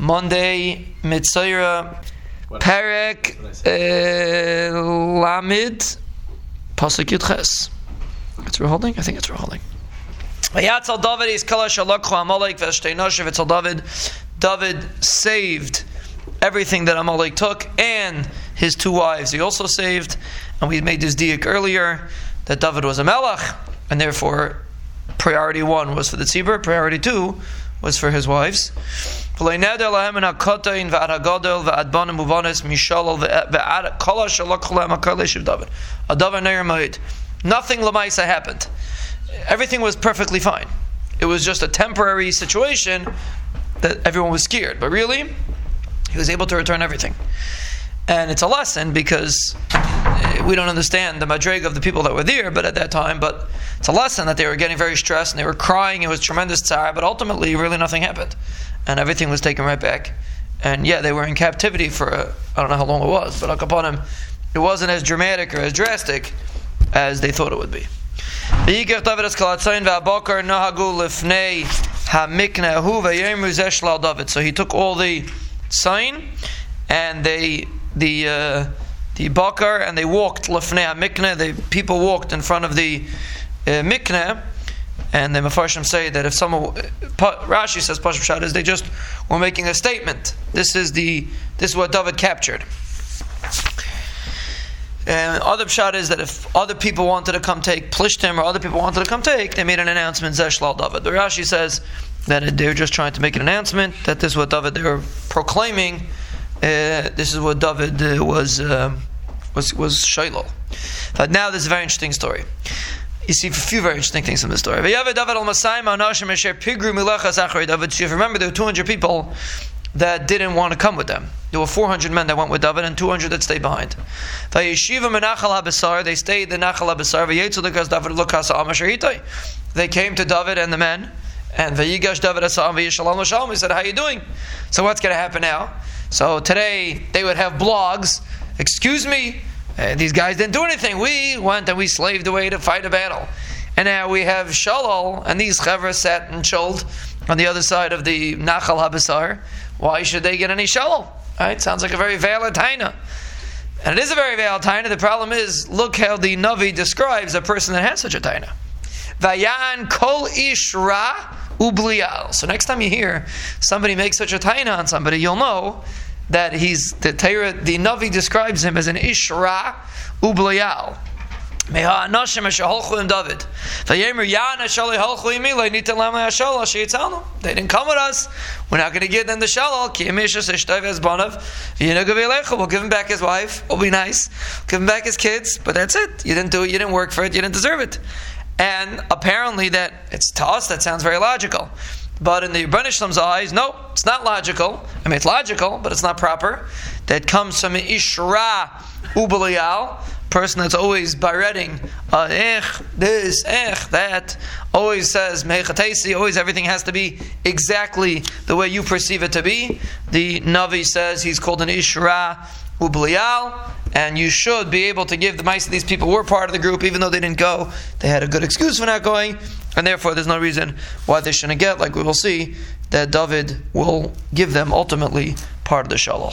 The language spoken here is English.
Monday, Mitzayra, Perek, uh, Lamid, Pasuk Yudches. It's we're holding? I think it's we're holding. Vayatzal David is kalash alakhu Amalek v'shtei noshev It's David. David saved everything that Amalek took and his two wives. He also saved, and we made this diak earlier that David was a melech, and therefore priority one was for the tzibur, priority two was for his wives. Nothing lamaisa happened. Everything was perfectly fine. It was just a temporary situation that everyone was scared. But really, he was able to return everything. And it's a lesson because we don't understand the madrig of the people that were there, but at that time, but it's a lesson that they were getting very stressed and they were crying. It was tremendous tsar, but ultimately, really nothing happened, and everything was taken right back. And yeah, they were in captivity for I I don't know how long it was, but upon him, it wasn't as dramatic or as drastic as they thought it would be. So he took all the sign and they the uh, the bakar and they walked lefnei mikne. The people walked in front of the uh, mikne, and the mafarshim say that if someone Rashi says Pashim Shad is they just were making a statement. This is the this is what David captured. And other pshat is that if other people wanted to come take Plishtim or other people wanted to come take, they made an announcement, Zeshlal David. The Rashi says that they were just trying to make an announcement that this is what David they were proclaiming uh, this is what David uh, was um, was was Shiloh. But now there's a very interesting story. You see a few very interesting things in this story. Al David. Remember, there were 200 people that didn't want to come with them. There were 400 men that went with David and 200 that stayed behind. They stayed the Nachal David They came to David and the men, and David He said, How are you doing? So what's going to happen now? So today they would have blogs. Excuse me, uh, these guys didn't do anything. We went and we slaved away to fight a battle. And now we have Shalal, and these chevra sat and chilled on the other side of the Nachal HaBesor. Why should they get any Shalal? Right? Sounds like a very valid taina. And it is a very valid taina. The problem is, look how the Navi describes a person that has such a taina. Vayan kol ishra ublial. So next time you hear somebody make such a taina on somebody, you'll know that he's the Torah, the Navi describes him as an ishra ublial. They didn't come with us. We're not going to give them the shalal. We'll give him back his wife. We'll be nice. Give him back his kids. But that's it. You didn't do it. You didn't work for it. You didn't deserve it. And apparently, that it's to us that sounds very logical. But in the Rebbeinu eyes, no, it's not logical. I mean, it's logical, but it's not proper. That comes from an Ishra Ubaliyal, person that's always bareting, uh, eh, this, eh, that, always says mechatesi, always everything has to be exactly the way you perceive it to be. The Navi says he's called an Ishra Ublial, and you should be able to give the mice these people were part of the group, even though they didn't go. They had a good excuse for not going, and therefore there's no reason why they shouldn't get, like we will see, that David will give them ultimately part of the shalal.